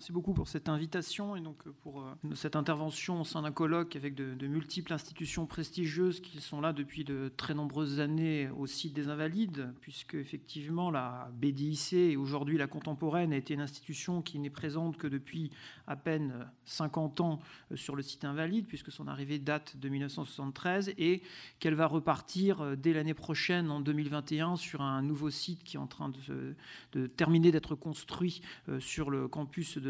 Merci beaucoup pour cette invitation et donc euh, pour euh, cette intervention au sein d'un colloque avec de, multiples institutions prestigieuses qui sont là depuis de très nombreuses années au site des Invalides, puisque effectivement la BDIC et aujourd'hui la contemporaine a été une institution qui n'est présente que depuis à peine 50 ans euh, sur le site Invalide, puisque son arrivée date de 1973 et qu'elle va repartir dès l'année prochaine en 2021 sur un nouveau site qui est en train de, de terminer d'être construit sur le campus de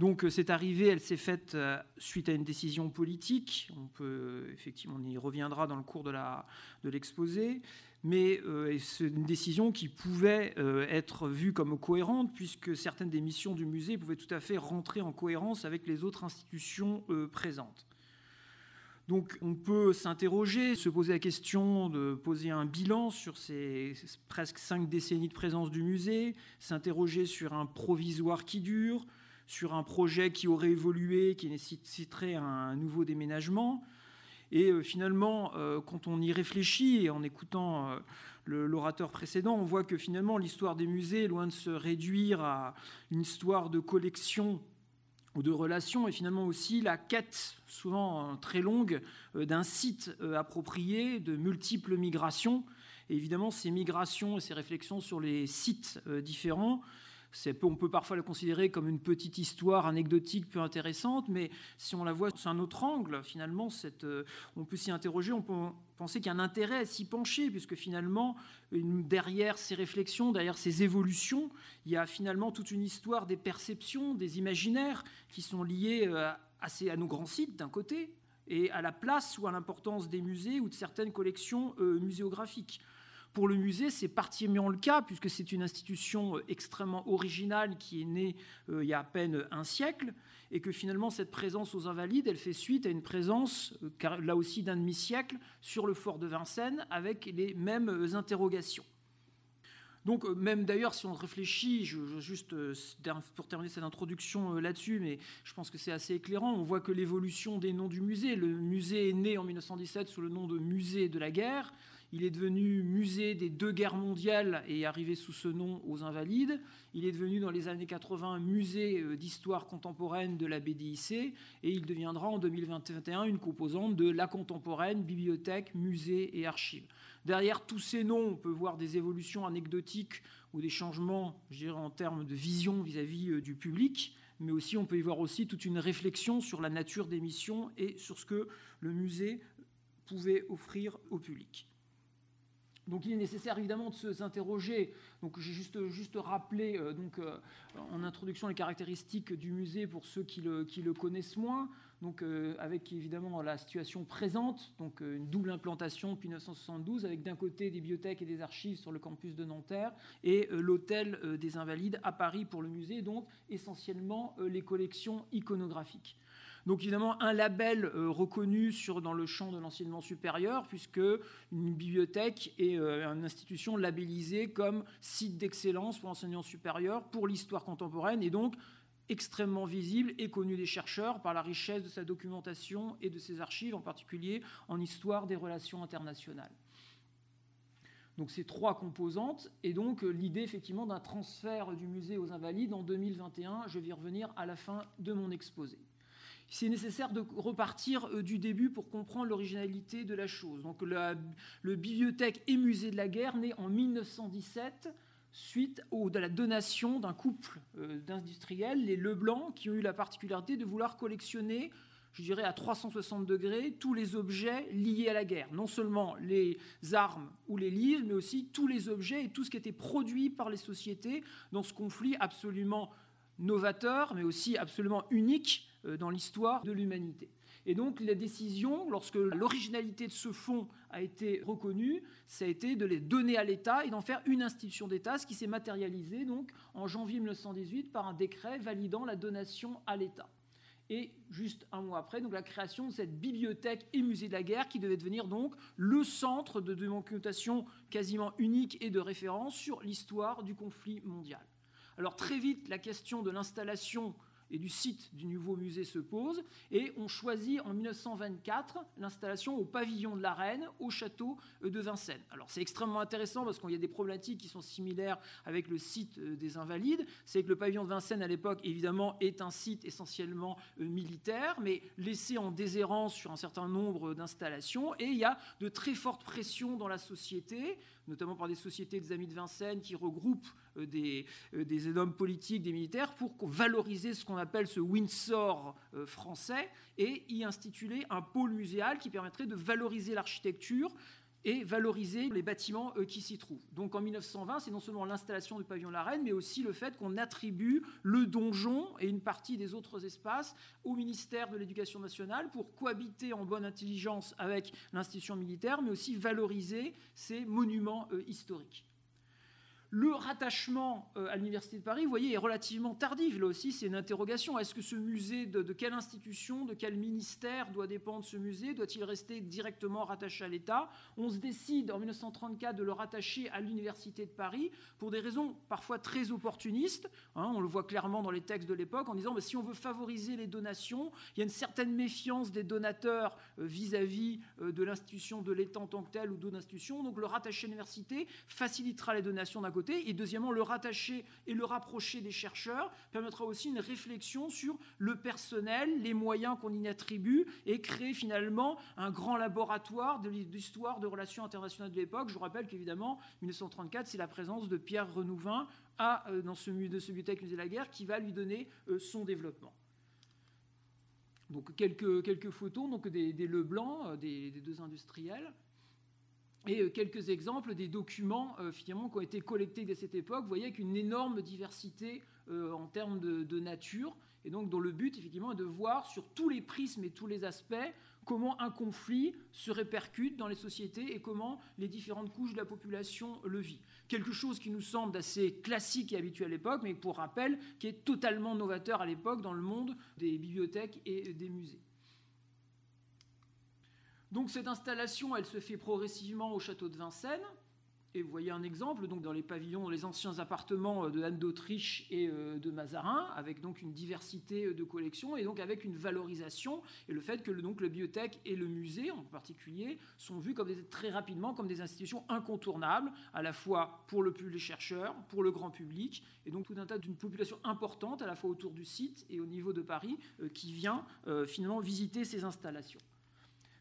Donc euh, cette arrivée, elle s'est faite euh, suite à une décision politique. On peut effectivement, y reviendra dans le cours de l'exposé, mais euh, c'est une décision qui pouvait être vue comme cohérente puisque certaines des missions du musée pouvaient tout à fait rentrer en cohérence avec les autres institutions présentes. Donc on peut s'interroger, se poser la question de poser un bilan sur ces presque cinq décennies de présence du musée, s'interroger sur un provisoire qui dure, sur un projet qui aurait évolué, qui nécessiterait un nouveau déménagement. Et euh, finalement, euh, quand on y réfléchit, et en écoutant euh, l'orateur précédent, on voit que finalement l'histoire des musées, loin de se réduire à une histoire de collection ou de relations, et finalement aussi la quête, souvent très longue, euh, d'un site euh, approprié, de multiples migrations. Et évidemment, ces migrations et ces réflexions sur les sites euh, différents on peut parfois le considérer comme une petite histoire anecdotique peu intéressante, mais si on la voit sous un autre angle, finalement, euh, on peut s'y interroger, penser qu'il y a un intérêt à s'y pencher, puisque finalement, derrière ces réflexions, derrière ces évolutions, il y a finalement toute une histoire des perceptions, des imaginaires qui sont liés euh, à, nos grands sites d'un côté, et à la place ou à l'importance des musées ou de certaines collections euh, muséographiques. Pour le musée, c'est particulièrement le cas, puisque c'est une institution euh, extrêmement originale qui est née euh, il y a à peine un siècle, et que finalement cette présence aux Invalides, elle fait suite à une présence, euh, là aussi d'un demi-siècle, sur le fort de Vincennes, avec les mêmes interrogations. Donc, même d'ailleurs, si on réfléchit, juste pour terminer cette introduction là-dessus, mais je pense que c'est assez éclairant, on voit que l'évolution des noms du musée, le musée est né en 1917 sous le nom de Musée de la guerre, il est devenu musée des deux guerres mondiales et est arrivé sous ce nom aux Invalides. Il est devenu dans les années 80 musée euh, d'histoire contemporaine de la BDIC et il deviendra en 2021 une composante de la contemporaine, bibliothèque, musée et archives. Derrière tous ces noms, on peut voir des évolutions anecdotiques ou des changements, je dirais, en termes de vision vis-à-vis euh, du public, mais aussi on peut y voir aussi toute une réflexion sur la nature des missions et sur ce que le musée pouvait offrir au public. Donc il est nécessaire évidemment de s'interroger. Donc j'ai juste, rappelé euh, euh, en introduction les caractéristiques du musée pour ceux qui le connaissent moins. Donc euh, avec évidemment la situation présente, donc une double implantation depuis 1972, avec d'un côté des bibliothèques et des archives sur le campus de Nanterre et l'hôtel des Invalides à Paris pour le musée, donc essentiellement les collections iconographiques. Donc évidemment un label euh, reconnu dans le champ de l'enseignement supérieur, puisque une bibliothèque est euh, une institution labellisée comme site d'excellence pour l'enseignement supérieur, pour l'histoire contemporaine, et donc extrêmement visible et connu des chercheurs par la richesse de sa documentation et de ses archives, en particulier en histoire des relations internationales. Donc ces trois composantes, et donc euh, l'idée effectivement d'un transfert du musée aux Invalides en 2021, je vais y revenir à la fin de mon exposé c'est nécessaire de repartir euh, du début pour comprendre l'originalité de la chose. Donc le bibliothèque et musée de la guerre naît en 1917 suite à la donation d'un couple euh, d'industriels, les Leblanc, qui ont eu la particularité de vouloir collectionner je dirais à 360 degrés, tous les objets liés à la guerre. Non seulement les armes ou les livres, mais aussi tous les objets et tout ce qui était produit par les sociétés dans ce conflit absolument novateur, mais aussi absolument unique euh, dans l'histoire de l'humanité. Et donc la décision, lorsque l'originalité de ce fonds a été reconnue, ça a été de les donner à l'État et d'en faire une institution d'État, ce qui s'est matérialisé donc en janvier 1918 par un décret validant la donation à l'État. Et juste un mois après, donc la création de cette bibliothèque et musée de la guerre qui devait devenir donc le centre de documentation quasiment unique et de référence sur l'histoire du conflit mondial. Alors très vite, la question de l'installation et du site du nouveau musée se pose, et on choisit en 1924 l'installation au pavillon de la Reine, au château de Vincennes. Alors c'est extrêmement intéressant parce qu'il y a des problématiques qui sont similaires avec le site euh, des Invalides. C'est que le pavillon de Vincennes à l'époque, évidemment, est un site essentiellement euh, militaire, mais laissé en déshérence sur un certain nombre d'installations, et il y a de très fortes pressions dans la société notamment par des sociétés des Amis de Vincennes qui regroupent euh, des, euh, des hommes politiques, des militaires, pour valoriser ce qu'on appelle ce Windsor euh, français et y instituer un pôle muséal qui permettrait de valoriser l'architecture, et valoriser les bâtiments euh, qui s'y trouvent. Donc en 1920, c'est non seulement l'installation du pavillon de la Reine, mais aussi le fait qu'on attribue le donjon et une partie des autres espaces au ministère de l'Éducation nationale pour cohabiter en bonne intelligence avec l'institution militaire, mais aussi valoriser ces monuments euh, historiques. Le rattachement euh, à l'Université de Paris, vous voyez, est relativement tardif. Là aussi, c'est une interrogation. Est-ce que ce musée, de, quelle institution, de quel ministère doit dépendre ce musée? Doit-il rester directement rattaché à l'État? On se décide en 1934 de le rattacher à l'Université de Paris pour des raisons parfois très opportunistes. Hein, on le voit clairement dans les textes de l'époque en disant que si on veut favoriser les donations, il y a une certaine méfiance des donateurs euh, vis-à-vis euh, de l'institution de l'État en tant que tel ou d'autres institutions. Donc le rattacher à l'université facilitera les donations d'un côté et deuxièmement, le rattacher et le rapprocher des chercheurs permettra aussi une réflexion sur le personnel, les moyens qu'on y attribue, et créer finalement un grand laboratoire de l'histoire de relations internationales de l'époque. Je vous rappelle qu'évidemment, 1934, c'est la présence de Pierre Renouvin euh, dans ce, de ce bibliothèque musée de la guerre qui va lui donner euh, son développement. Donc quelques, quelques photos donc des, Leblanc, euh, des deux industriels et euh, quelques exemples des documents euh, finalement, qui ont été collectés dès cette époque. Vous voyez avec une énorme diversité euh, en termes de, nature, et donc dont le but effectivement est de voir sur tous les prismes et tous les aspects comment un conflit se répercute dans les sociétés et comment les différentes couches de la population le vivent. Quelque chose qui nous semble assez classique et habituel à l'époque, mais pour rappel, qui est totalement novateur à l'époque dans le monde des bibliothèques et des musées. Donc cette installation, elle se fait progressivement au château de Vincennes. Et vous voyez un exemple donc dans les pavillons, dans les anciens appartements euh, de Anne d'Autriche et euh, de Mazarin, avec donc une diversité euh, de collections et donc avec une valorisation et le fait que le, donc, la bibliothèque et le musée en particulier sont vus comme très rapidement comme des institutions incontournables, à la fois pour le, les chercheurs, pour le grand public, et donc tout un tas d'une population importante à la fois autour du site et au niveau de Paris qui vient finalement visiter ces installations.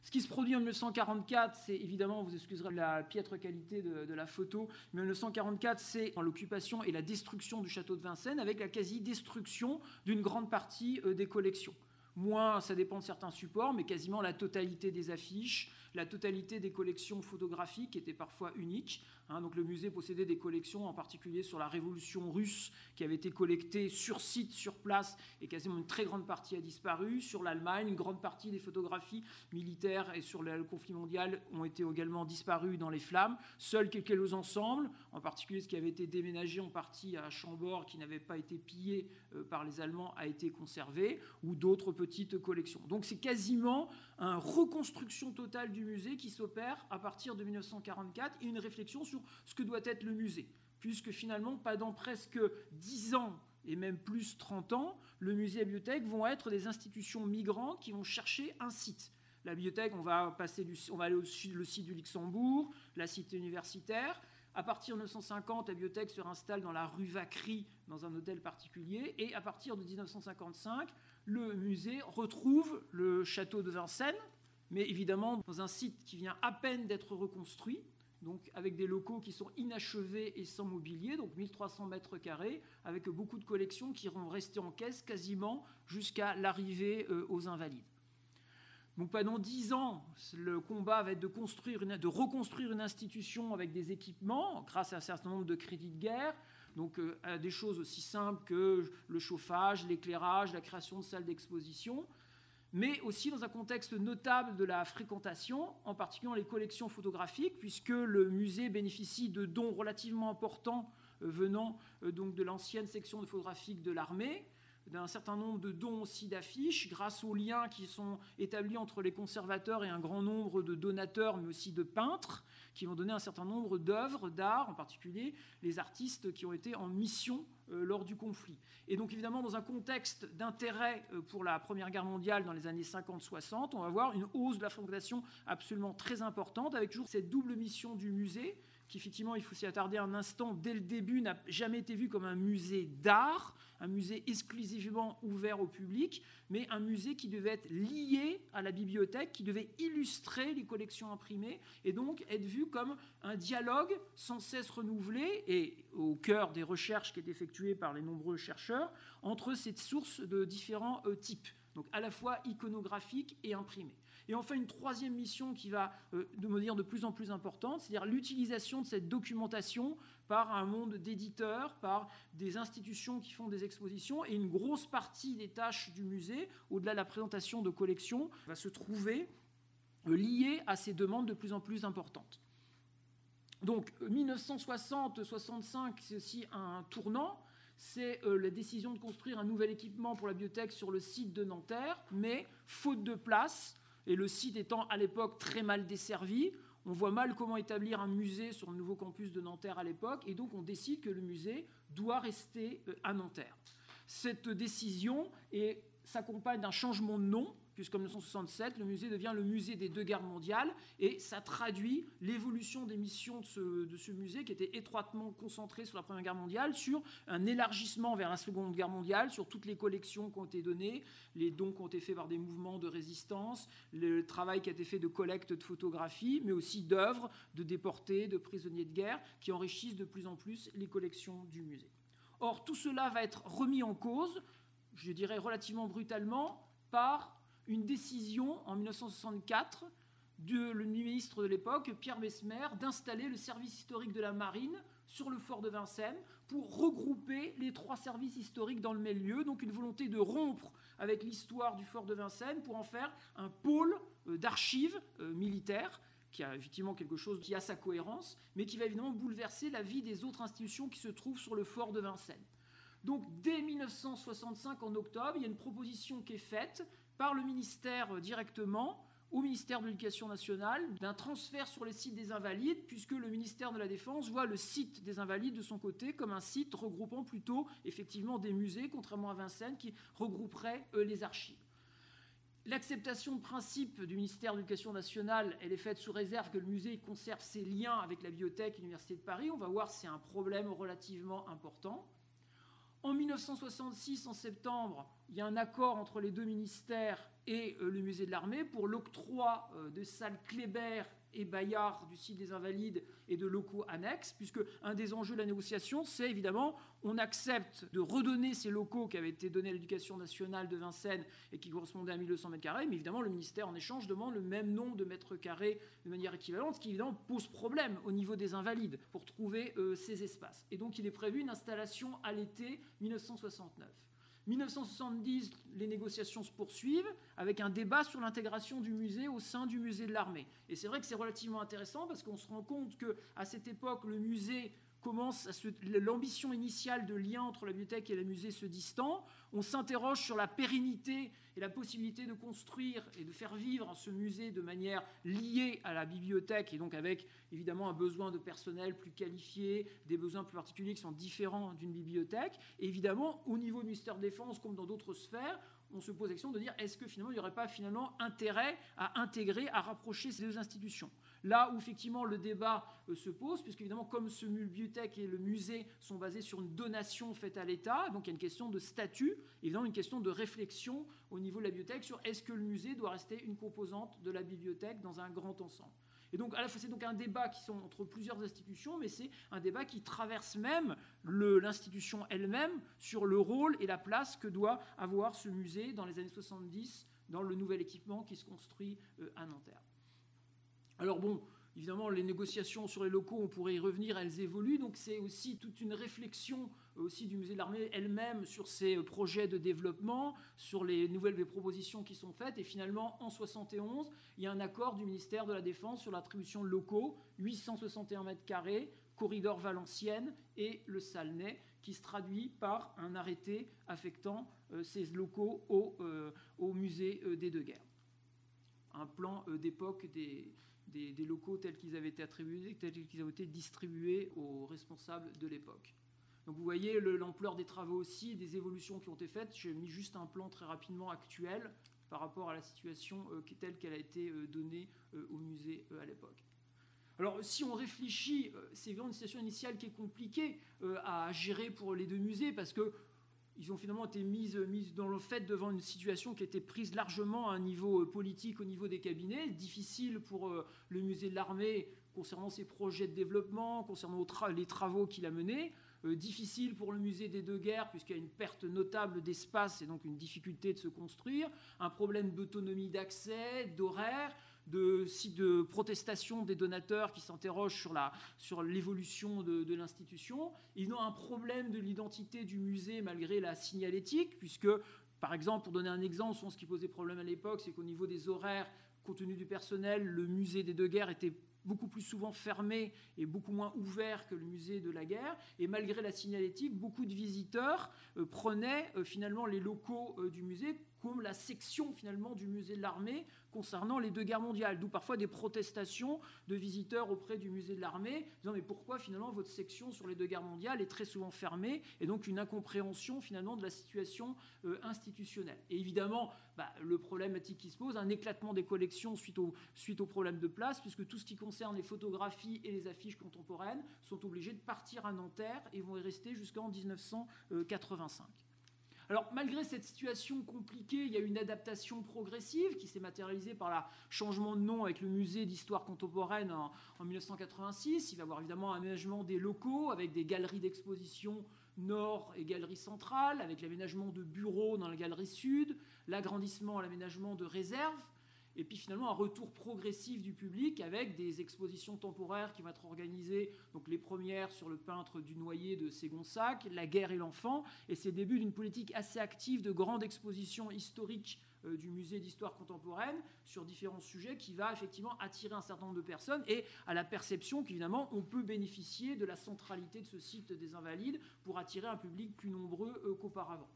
Ce qui se produit en 1944, c'est évidemment, vous excuserez la piètre qualité de, la photo, mais en 1944, c'est l'occupation et la destruction du château de Vincennes avec la quasi-destruction d'une grande partie euh, des collections. Moins, ça dépend de certains supports, mais quasiment la totalité des affiches, la totalité des collections photographiques étaient parfois uniques. Hein. donc le musée possédait des collections, en particulier sur la Révolution russe, qui avait été collectée sur site, sur place, et quasiment une très grande partie a disparu. Sur l'Allemagne, une grande partie des photographies militaires et sur le conflit mondial ont été également disparues dans les flammes. Seuls quelques ensembles, en particulier ce qui avait été déménagé en partie à Chambord, qui n'avait pas été pillé euh, par les Allemands, a été conservé, ou d'autres petites collections. Donc c'est quasiment une reconstruction totale du musée qui s'opère à partir de 1944 et une réflexion sur ce que doit être le musée. Puisque finalement, pendant presque 10 ans et même plus 30 ans, le musée et la bibliothèque vont être des institutions migrantes qui vont chercher un site. La bibliothèque, on va, passer du, on va aller au le site du Luxembourg, la cité universitaire. À partir de 1950, la bibliothèque se réinstalle dans la rue Vacry, dans un hôtel particulier. Et à partir de 1955, le musée retrouve le château de Vincennes, mais évidemment dans un site qui vient à peine d'être reconstruit, donc avec des locaux qui sont inachevés et sans mobilier, donc 1300 mètres carrés, avec beaucoup de collections qui vont rester en caisse quasiment jusqu'à l'arrivée euh, aux Invalides. Donc pendant dix ans, le combat va être de, construire de reconstruire une institution avec des équipements, grâce à un certain nombre de crédits de guerre, donc euh, à des choses aussi simples que le chauffage, l'éclairage, la création de salles d'exposition, mais aussi dans un contexte notable de la fréquentation, en particulier les collections photographiques, puisque le musée bénéficie de dons relativement importants euh, venant euh, donc de l'ancienne section photographique de l'armée, d'un certain nombre de dons aussi d'affiches, grâce aux liens qui sont établis entre les conservateurs et un grand nombre de donateurs, mais aussi de peintres, qui vont donner un certain nombre d'œuvres d'art, en particulier les artistes qui ont été en mission lors du conflit. Et donc évidemment, dans un contexte d'intérêt pour la Première Guerre mondiale dans les années 50-60, on va voir une hausse de la fréquentation absolument très importante, avec toujours cette double mission du musée, qui effectivement, il faut s'y attarder un instant, dès le début, n'a jamais été vu comme un musée d'art, un musée exclusivement ouvert au public, mais un musée qui devait être lié à la bibliothèque, qui devait illustrer les collections imprimées, et donc être vu comme un dialogue sans cesse renouvelé, et au cœur des recherches qui étaient effectuées par les nombreux chercheurs, entre ces sources de différents euh, types, donc à la fois iconographiques et imprimées. Et enfin, une troisième mission qui va euh, devenir de plus en plus importante, c'est-à-dire l'utilisation de cette documentation par un monde d'éditeurs, par des institutions qui font des expositions, et une grosse partie des tâches du musée, au-delà de la présentation de collections, va se trouver euh, liée à ces demandes de plus en plus importantes. Donc 1960-65, c'est aussi un tournant. C'est euh, la décision de construire un nouvel équipement pour la bibliothèque sur le site de Nanterre, mais faute de place, et le site étant à l'époque très mal desservi, on voit mal comment établir un musée sur le nouveau campus de Nanterre à l'époque, et donc on décide que le musée doit rester euh, à Nanterre. Cette décision s'accompagne d'un changement de nom puisqu'en 1967, le musée devient le musée des deux guerres mondiales, et ça traduit l'évolution des missions de ce, musée, qui était étroitement concentré sur la Première Guerre mondiale, sur un élargissement vers la Seconde Guerre mondiale, sur toutes les collections qui ont été données, les dons qui ont été faits par des mouvements de résistance, le travail qui a été fait de collecte de photographies, mais aussi d'œuvres de déportés, de prisonniers de guerre, qui enrichissent de plus en plus les collections du musée. Or, tout cela va être remis en cause, je dirais relativement brutalement, par une décision en 1964 du ministre de l'époque, Pierre Mesmer, d'installer le service historique de la marine sur le fort de Vincennes pour regrouper les trois services historiques dans le même lieu. Donc une volonté de rompre avec l'histoire du fort de Vincennes pour en faire un pôle euh, d'archives euh, militaires qui a effectivement quelque chose qui a sa cohérence, mais qui va évidemment bouleverser la vie des autres institutions qui se trouvent sur le fort de Vincennes. Donc dès 1965, en octobre, il y a une proposition qui est faite par le ministère euh, directement au ministère de l'Éducation nationale d'un transfert sur les sites des Invalides, puisque le ministère de la Défense voit le site des Invalides de son côté comme un site regroupant plutôt effectivement des musées, contrairement à Vincennes, qui regrouperait euh, les archives. L'acceptation de principe du ministère de l'Éducation nationale, elle est faite sous réserve que le musée conserve ses liens avec la bibliothèque et l'Université de Paris. On va voir c'est un problème relativement important. En 1966, en septembre, il y a un accord entre les deux ministères et euh, le musée de l'armée pour l'octroi euh, de salles Kléber et Bayard du site des Invalides et de locaux annexes, puisque un des enjeux de la négociation, c'est évidemment, on accepte de redonner ces locaux qui avaient été donnés à l'éducation nationale de Vincennes et qui correspondaient à 1200 mètres carrés, mais évidemment, le ministère en échange demande le même nombre de mètres carrés de manière équivalente, ce qui évidemment pose problème au niveau des Invalides pour trouver euh, ces espaces. Et donc, il est prévu une installation à l'été 1969. 1970, les négociations se poursuivent avec un débat sur l'intégration du musée au sein du musée de l'armée. Et c'est vrai que c'est relativement intéressant parce qu'on se rend compte que à cette époque, le musée commence l'ambition initiale de lien entre la bibliothèque et le musée se distend. On s'interroge sur la pérennité et la possibilité de construire et de faire vivre ce musée de manière liée à la bibliothèque et donc avec évidemment un besoin de personnel plus qualifié, des besoins plus particuliers qui sont différents d'une bibliothèque. Et évidemment, au niveau du ministère de Défense, comme dans d'autres sphères, on se pose la question de dire est-ce que finalement il n'y aurait pas finalement intérêt à intégrer, à rapprocher ces deux institutions? Là où effectivement le débat euh, se pose, puisque évidemment comme ce bibliothèque et le musée sont basés sur une donation faite à l'État, donc il y a une question de statut, évidemment une question de réflexion au niveau de la bibliothèque sur est-ce que le musée doit rester une composante de la bibliothèque dans un grand ensemble. Et donc, à la fois, c'est donc un débat qui sont entre plusieurs institutions, mais c'est un débat qui traverse même l'institution elle-même sur le rôle et la place que doit avoir ce musée dans les années 70 dans le nouvel équipement qui se construit euh, à Nanterre. Alors bon, Évidemment, les négociations sur les locaux, on pourrait y revenir, elles évoluent. Donc c'est aussi toute une réflexion aussi du musée de l'armée elle-même sur ses euh, projets de développement, sur les nouvelles propositions qui sont faites. Et finalement, en 71, il y a un accord du ministère de la Défense sur l'attribution de locaux, 861 mètres carrés, corridor Valenciennes et le Salnay, qui se traduit par un arrêté affectant euh, ces locaux au, au musée des deux guerres. Un plan d'époque des des, locaux tels qu'ils avaient été attribués, tels qu'ils avaient été distribués aux responsables de l'époque. Vous voyez l'ampleur des travaux aussi, des évolutions qui ont été faites. J'ai mis juste un plan très rapidement actuel par rapport à la situation telle qu'elle a été donnée au musée à l'époque. Alors, si on réfléchit, c'est vraiment une situation initiale qui est compliquée à gérer pour les deux musées parce que ils ont finalement été mis, dans le fait devant une situation qui était prise largement à un niveau politique, au niveau des cabinets, difficile pour le musée de l'armée concernant ses projets de développement, concernant les travaux qu'il a menés. Euh, difficile pour le musée des deux guerres, puisqu'il y a une perte notable d'espace et donc une difficulté de se construire, un problème d'autonomie d'accès, d'horaire, de, de protestation des donateurs qui s'interrogent sur, sur l'évolution de, de l'institution. Ils ont un problème de l'identité du musée malgré la signalétique, puisque, par exemple, pour donner un exemple, ce qui posait problème à l'époque, c'est qu'au niveau des horaires, compte tenu du personnel, le musée des deux guerres était beaucoup plus souvent fermé et beaucoup moins ouvert que le musée de la guerre. Et malgré la signalétique, beaucoup de visiteurs euh, prenaient euh, finalement les locaux euh, du musée comme la section finalement du musée de l'armée concernant les deux guerres mondiales, d'où parfois des protestations de visiteurs auprès du musée de l'armée, disant mais pourquoi finalement votre section sur les deux guerres mondiales est très souvent fermée, et donc une incompréhension finalement de la situation euh, institutionnelle. Et évidemment, bah, le problématique qui se pose, un éclatement des collections suite au, suite au problème de place, puisque tout ce qui concerne les photographies et les affiches contemporaines sont obligés de partir à Nanterre et vont y rester jusqu'en 1985. Malgré cette situation compliquée, il y a une adaptation progressive qui s'est matérialisée par le changement de nom avec le musée d'histoire contemporaine en, 1986. Il va y avoir évidemment un aménagement des locaux avec des galeries d'exposition nord et galerie centrale, avec l'aménagement de bureaux dans la galerie sud, l'agrandissement, l'aménagement de réserves et puis finalement un retour progressif du public avec des expositions temporaires qui vont être organisées, donc les premières sur le peintre du noyer de Ségonsac, La guerre et l'enfant, et c'est le début d'une politique assez active de grandes expositions historiques euh, du musée d'histoire contemporaine sur différents sujets qui va effectivement attirer un certain nombre de personnes et à la perception qu'évidemment on peut bénéficier de la centralité de ce site des Invalides pour attirer un public plus nombreux euh, qu'auparavant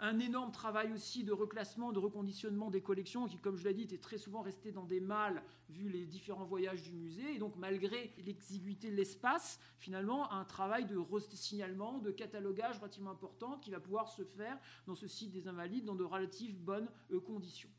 un énorme travail aussi de reclassement, de reconditionnement des collections qui, comme je l'ai dit, étaient très souvent restées dans des malles vu les différents voyages du musée. Et donc, malgré l'exiguïté de l'espace, finalement, un travail de signalement, de catalogage relativement important qui va pouvoir se faire dans ce site des Invalides dans de relatives bonnes euh, conditions.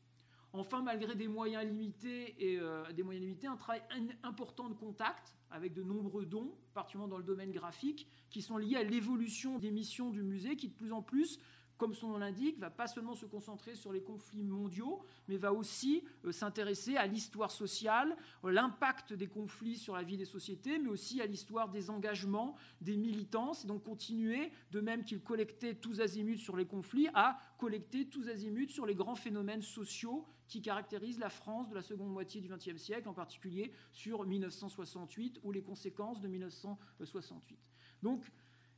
Enfin, malgré des moyens limités et euh, des moyens limités, un travail important de contact avec de nombreux dons, particulièrement dans le domaine graphique, qui sont liés à l'évolution des missions du musée, qui de plus en plus comme son nom l'indique, va pas seulement se concentrer sur les conflits mondiaux, mais va aussi euh, s'intéresser à l'histoire sociale, l'impact des conflits sur la vie des sociétés, mais aussi à l'histoire des engagements, des militants, et donc continuer, de même qu'il collectait tous azimuts sur les conflits, à collecter tous azimuts sur les grands phénomènes sociaux qui caractérisent la France de la seconde moitié du XXe siècle, en particulier sur 1968 ou les conséquences de 1968. Donc,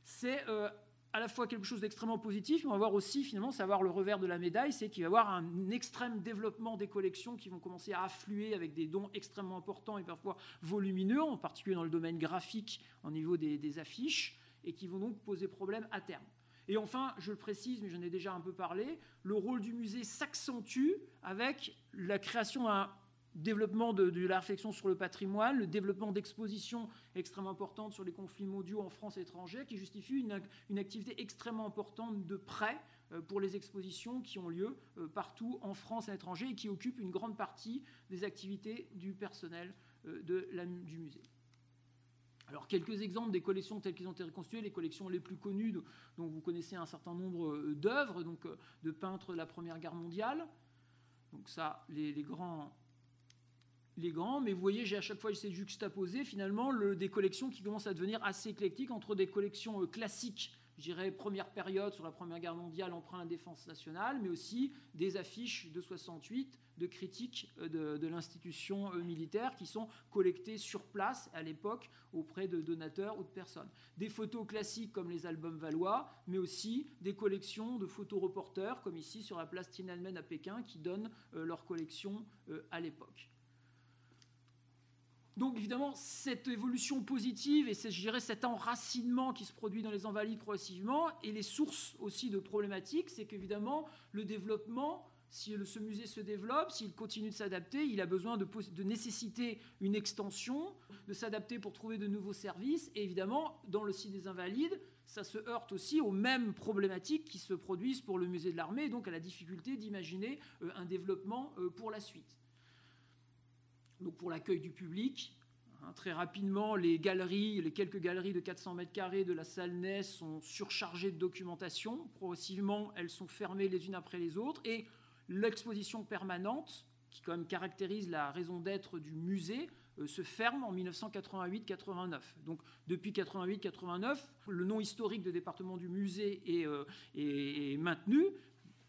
c'est euh, à la fois quelque chose d'extrêmement positif, mais on va voir aussi finalement savoir le revers de la médaille, c'est qu'il va y avoir un extrême développement des collections qui vont commencer à affluer avec des dons extrêmement importants et parfois volumineux, en particulier dans le domaine graphique au niveau des, affiches, et qui vont donc poser problème à terme. Et enfin, je le précise, mais j'en ai déjà un peu parlé, le rôle du musée s'accentue avec la création d'un développement de, la réflexion sur le patrimoine, le développement d'expositions extrêmement importantes sur les conflits mondiaux en France et étrangers, qui justifie une, activité extrêmement importante de prêt euh, pour les expositions qui ont lieu euh, partout en France et à l'étranger et qui occupent une grande partie des activités du personnel euh, de du musée. Alors, quelques exemples des collections telles qu'elles ont été reconstituées, les collections les plus connues, dont vous connaissez un certain nombre d'œuvres, donc de peintres de la Première Guerre mondiale. Donc ça, les grands les grands, mais vous voyez, j'ai à chaque fois essayé de juxtaposer finalement le, des collections qui commencent à devenir assez éclectiques entre des collections euh, classiques, je dirais première période sur la Première Guerre mondiale, emprunt à la défense nationale, mais aussi des affiches de 68, de critiques euh, de, l'institution euh, militaire qui sont collectées sur place à l'époque auprès de donateurs ou de personnes. Des photos classiques comme les albums Valois, mais aussi des collections de photos reporters comme ici sur la place Tiananmen à Pékin qui donnent leur collection à l'époque. Donc évidemment, cette évolution positive et je dirais cet enracinement qui se produit dans les invalides progressivement et les sources aussi de problématiques, c'est qu'évidemment, le développement, si ce musée se développe, s'il continue de s'adapter, il a besoin de, de nécessiter une extension, de s'adapter pour trouver de nouveaux services. Et évidemment, dans le site des invalides, ça se heurte aussi aux mêmes problématiques qui se produisent pour le musée de l'armée, donc à la difficulté d'imaginer un développement pour la suite. Donc pour l'accueil du public, Hein, très rapidement, les galeries, les quelques galeries de 400 mètres carrés de la salle NES sont surchargées de documentation. Progressivement, elles sont fermées les unes après les autres. Et l'exposition permanente, qui quand même caractérise la raison d'être du musée, euh, se ferme en 1988-89. Donc depuis 88-89, le nom historique de département du musée est, euh, est maintenu,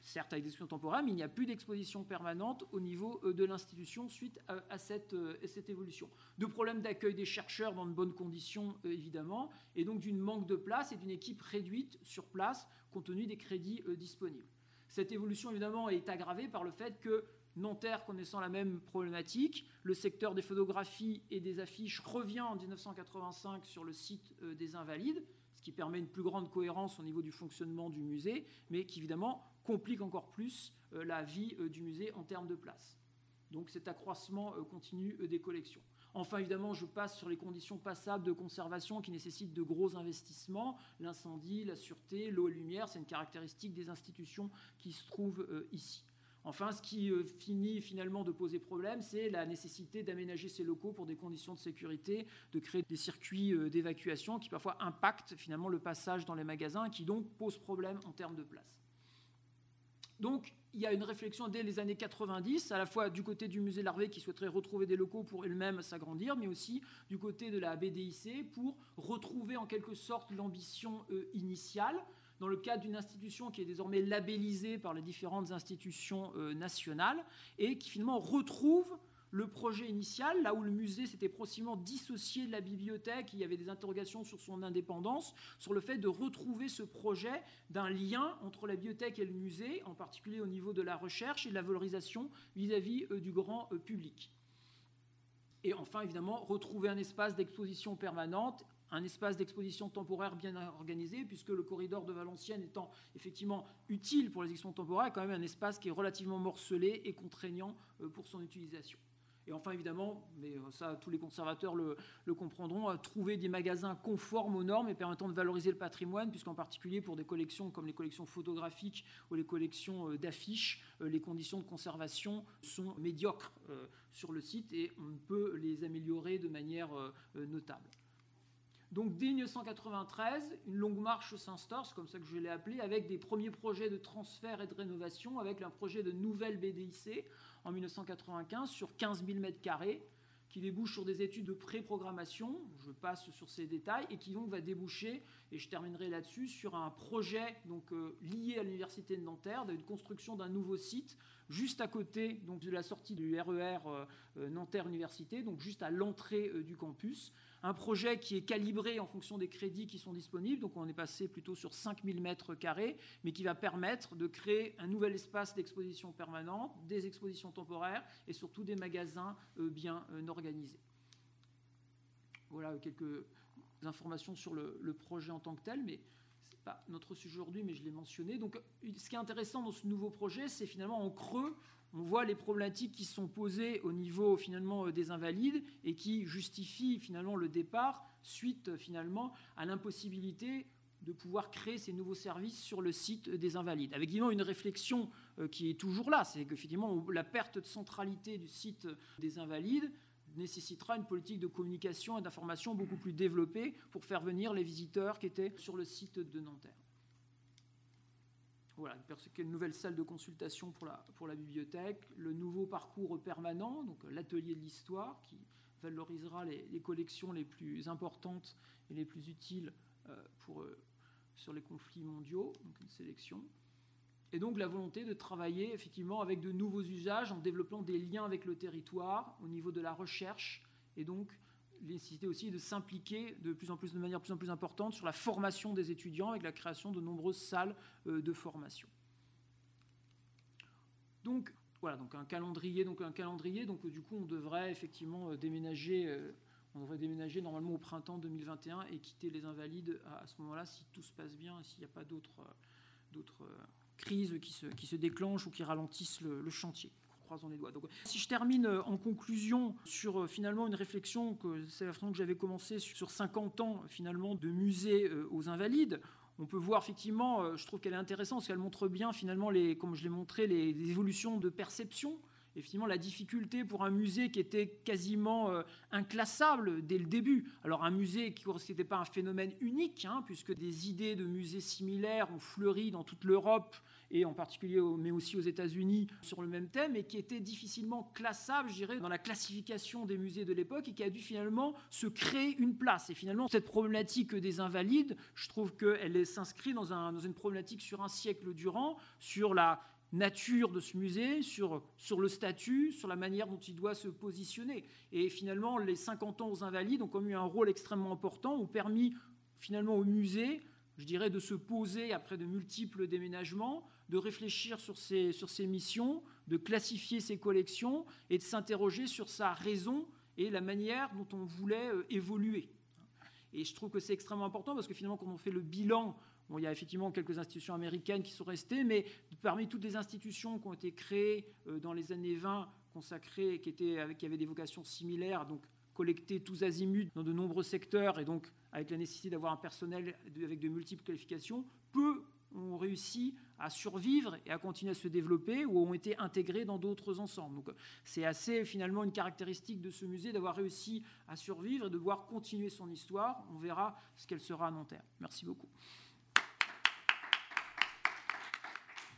certes avec des expositions temporaires, mais il n'y a plus d'exposition permanente au niveau euh, de l'institution suite à, cette, euh, évolution. De problèmes d'accueil des chercheurs dans de bonnes conditions, euh, évidemment, et donc d'une manque de place et d'une équipe réduite sur place compte tenu des crédits disponibles. Cette évolution, évidemment, est aggravée par le fait que Nanterre connaissant la même problématique, le secteur des photographies et des affiches revient en 1985 sur le site des Invalides, qui permet une plus grande cohérence au niveau du fonctionnement du musée, mais qui évidemment complique encore plus euh, la vie euh, du musée en termes de place. Donc cet accroissement euh, continu des collections. Enfin, évidemment, je passe sur les conditions passables de conservation qui nécessitent de gros investissements. L'incendie, la sûreté, l'eau et lumière, c'est une caractéristique des institutions qui se trouvent ici. Enfin, ce qui finit finalement de poser problème, c'est la nécessité d'aménager ces locaux pour des conditions de sécurité, de créer des circuits d'évacuation qui parfois impactent finalement le passage dans les magasins, qui donc posent problème en termes de place. Donc, il y a une réflexion dès les années 90, à la fois du côté du musée Larvé qui souhaiterait retrouver des locaux pour elle-même s'agrandir, mais aussi du côté de la BDIC pour retrouver en quelque sorte l'ambition euh, initiale dans le cadre d'une institution qui est désormais labellisée par les différentes institutions euh, nationales et qui finalement retrouve le projet initial, là où le musée s'était proximement dissocié de la bibliothèque, il y avait des interrogations sur son indépendance, sur le fait de retrouver ce projet d'un lien entre la bibliothèque et le musée, en particulier au niveau de la recherche et de la valorisation vis-à-vis euh, du grand euh, public. Et enfin, évidemment, retrouver un espace d'exposition permanente un espace d'exposition temporaire bien organisé, puisque le corridor de Valenciennes étant effectivement utile pour les expositions temporaires, est quand même un espace qui est relativement morcelé et contraignant euh, pour son utilisation. Et enfin, évidemment, mais euh, ça, tous les conservateurs le, comprendront, trouver des magasins conformes aux normes et permettant de valoriser le patrimoine, puisqu'en particulier pour des collections comme les collections photographiques ou les collections euh, d'affiches, euh, les conditions de conservation sont médiocres sur le site et on peut les améliorer de manière notable. Donc dès 1993, une longue marche s'instaure, c'est comme ça que je l'ai appelé, avec des premiers projets de transfert et de rénovation, avec un projet de nouvelle BDIC en 1995 sur 15 000 m2 qui débouche sur des études de pré-programmation, je passe sur ces détails, et qui donc va déboucher, et je terminerai là-dessus, sur un projet donc, euh, lié à l'Université de Nanterre, de construction d'un nouveau site, juste à côté donc, de la sortie du RER e euh, euh, Nanterre Université, donc juste à l'entrée du campus, un projet qui est calibré en fonction des crédits qui sont disponibles, donc on est passé plutôt sur 5000 mètres carrés, mais qui va permettre de créer un nouvel espace d'exposition permanente, des expositions temporaires et surtout des magasins euh, bien euh, organisés. Voilà quelques informations sur le, projet en tant que tel, mais ce n'est pas notre sujet aujourd'hui, mais je l'ai mentionné. Donc, ce qui est intéressant dans ce nouveau projet, c'est finalement en creux, on voit les problématiques qui sont posées au niveau finalement euh, des invalides et qui justifient finalement le départ suite euh, finalement à l'impossibilité de pouvoir créer ces nouveaux services sur le site des invalides. Avec évidemment une réflexion euh, qui est toujours là, c'est que finalement la perte de centralité du site des invalides nécessitera une politique de communication et d'information beaucoup plus développée pour faire venir les visiteurs qui étaient sur le site de Nanterre. Voilà, une nouvelle salle de consultation pour la, pour la bibliothèque, le nouveau parcours permanent, donc l'atelier de l'histoire, qui valorisera les, collections les plus importantes et les plus utiles euh, pour, euh, sur les conflits mondiaux, donc une sélection. Et donc la volonté de travailler effectivement avec de nouveaux usages en développant des liens avec le territoire au niveau de la recherche et donc nécessité aussi de s'impliquer de plus en plus de manière plus en plus importante sur la formation des étudiants avec la création de nombreuses salles euh, de formation. Donc voilà, donc un calendrier, donc un calendrier, donc du coup on devrait effectivement euh, déménager, euh, on devrait déménager normalement au printemps 2021 et quitter les Invalides à, ce moment-là si tout se passe bien s'il n'y a pas d'autres crises qui se, qui se déclenchent ou qui ralentissent le, chantier. Croisons les doigts. Si je termine en conclusion sur finalement une réflexion que c'est la réflexion que j'avais commencé sur 50 ans finalement de musée aux Invalides, on peut voir effectivement, je trouve qu'elle est intéressante parce qu'elle montre bien finalement, les, comme je l'ai montré, les, évolutions de perception effectivement la difficulté pour un musée qui était quasiment euh, inclassable dès le début. Alors un musée qui n'était pas un phénomène unique, hein, puisque des idées de musées similaires ont fleuri dans toute l'Europe et en particulier, mais aussi aux États-Unis, sur le même thème, et qui était difficilement classable, je dirais, dans la classification des musées de l'époque, et qui a dû finalement se créer une place. Et finalement, cette problématique des invalides, je trouve qu'elle s'inscrit dans, une problématique sur un siècle durant, sur la nature de ce musée, sur, le statut, sur la manière dont il doit se positionner. Et finalement, les 50 ans aux Invalides ont eu un rôle extrêmement important, ont permis finalement au musée, je dirais, de se poser après de multiples déménagements, de réfléchir sur ses, sur ses missions, de classifier ses collections et de s'interroger sur sa raison et la manière dont on voulait euh, évoluer. Et je trouve que c'est extrêmement important parce que finalement, quand on fait le bilan il y a effectivement quelques institutions américaines qui sont restées, mais parmi toutes les institutions qui ont été créées euh, dans les années 20, consacrées, qui, étaient, qui avaient des vocations similaires, donc collectées tous azimuts dans de nombreux secteurs, et donc avec la nécessité d'avoir un personnel avec de multiples qualifications, peu ont réussi à survivre et à continuer à se développer ou ont été intégrés dans d'autres ensembles. Donc c'est assez finalement une caractéristique de ce musée d'avoir réussi à survivre et de devoir continuer son histoire. On verra ce qu'elle sera à long terme. Merci beaucoup.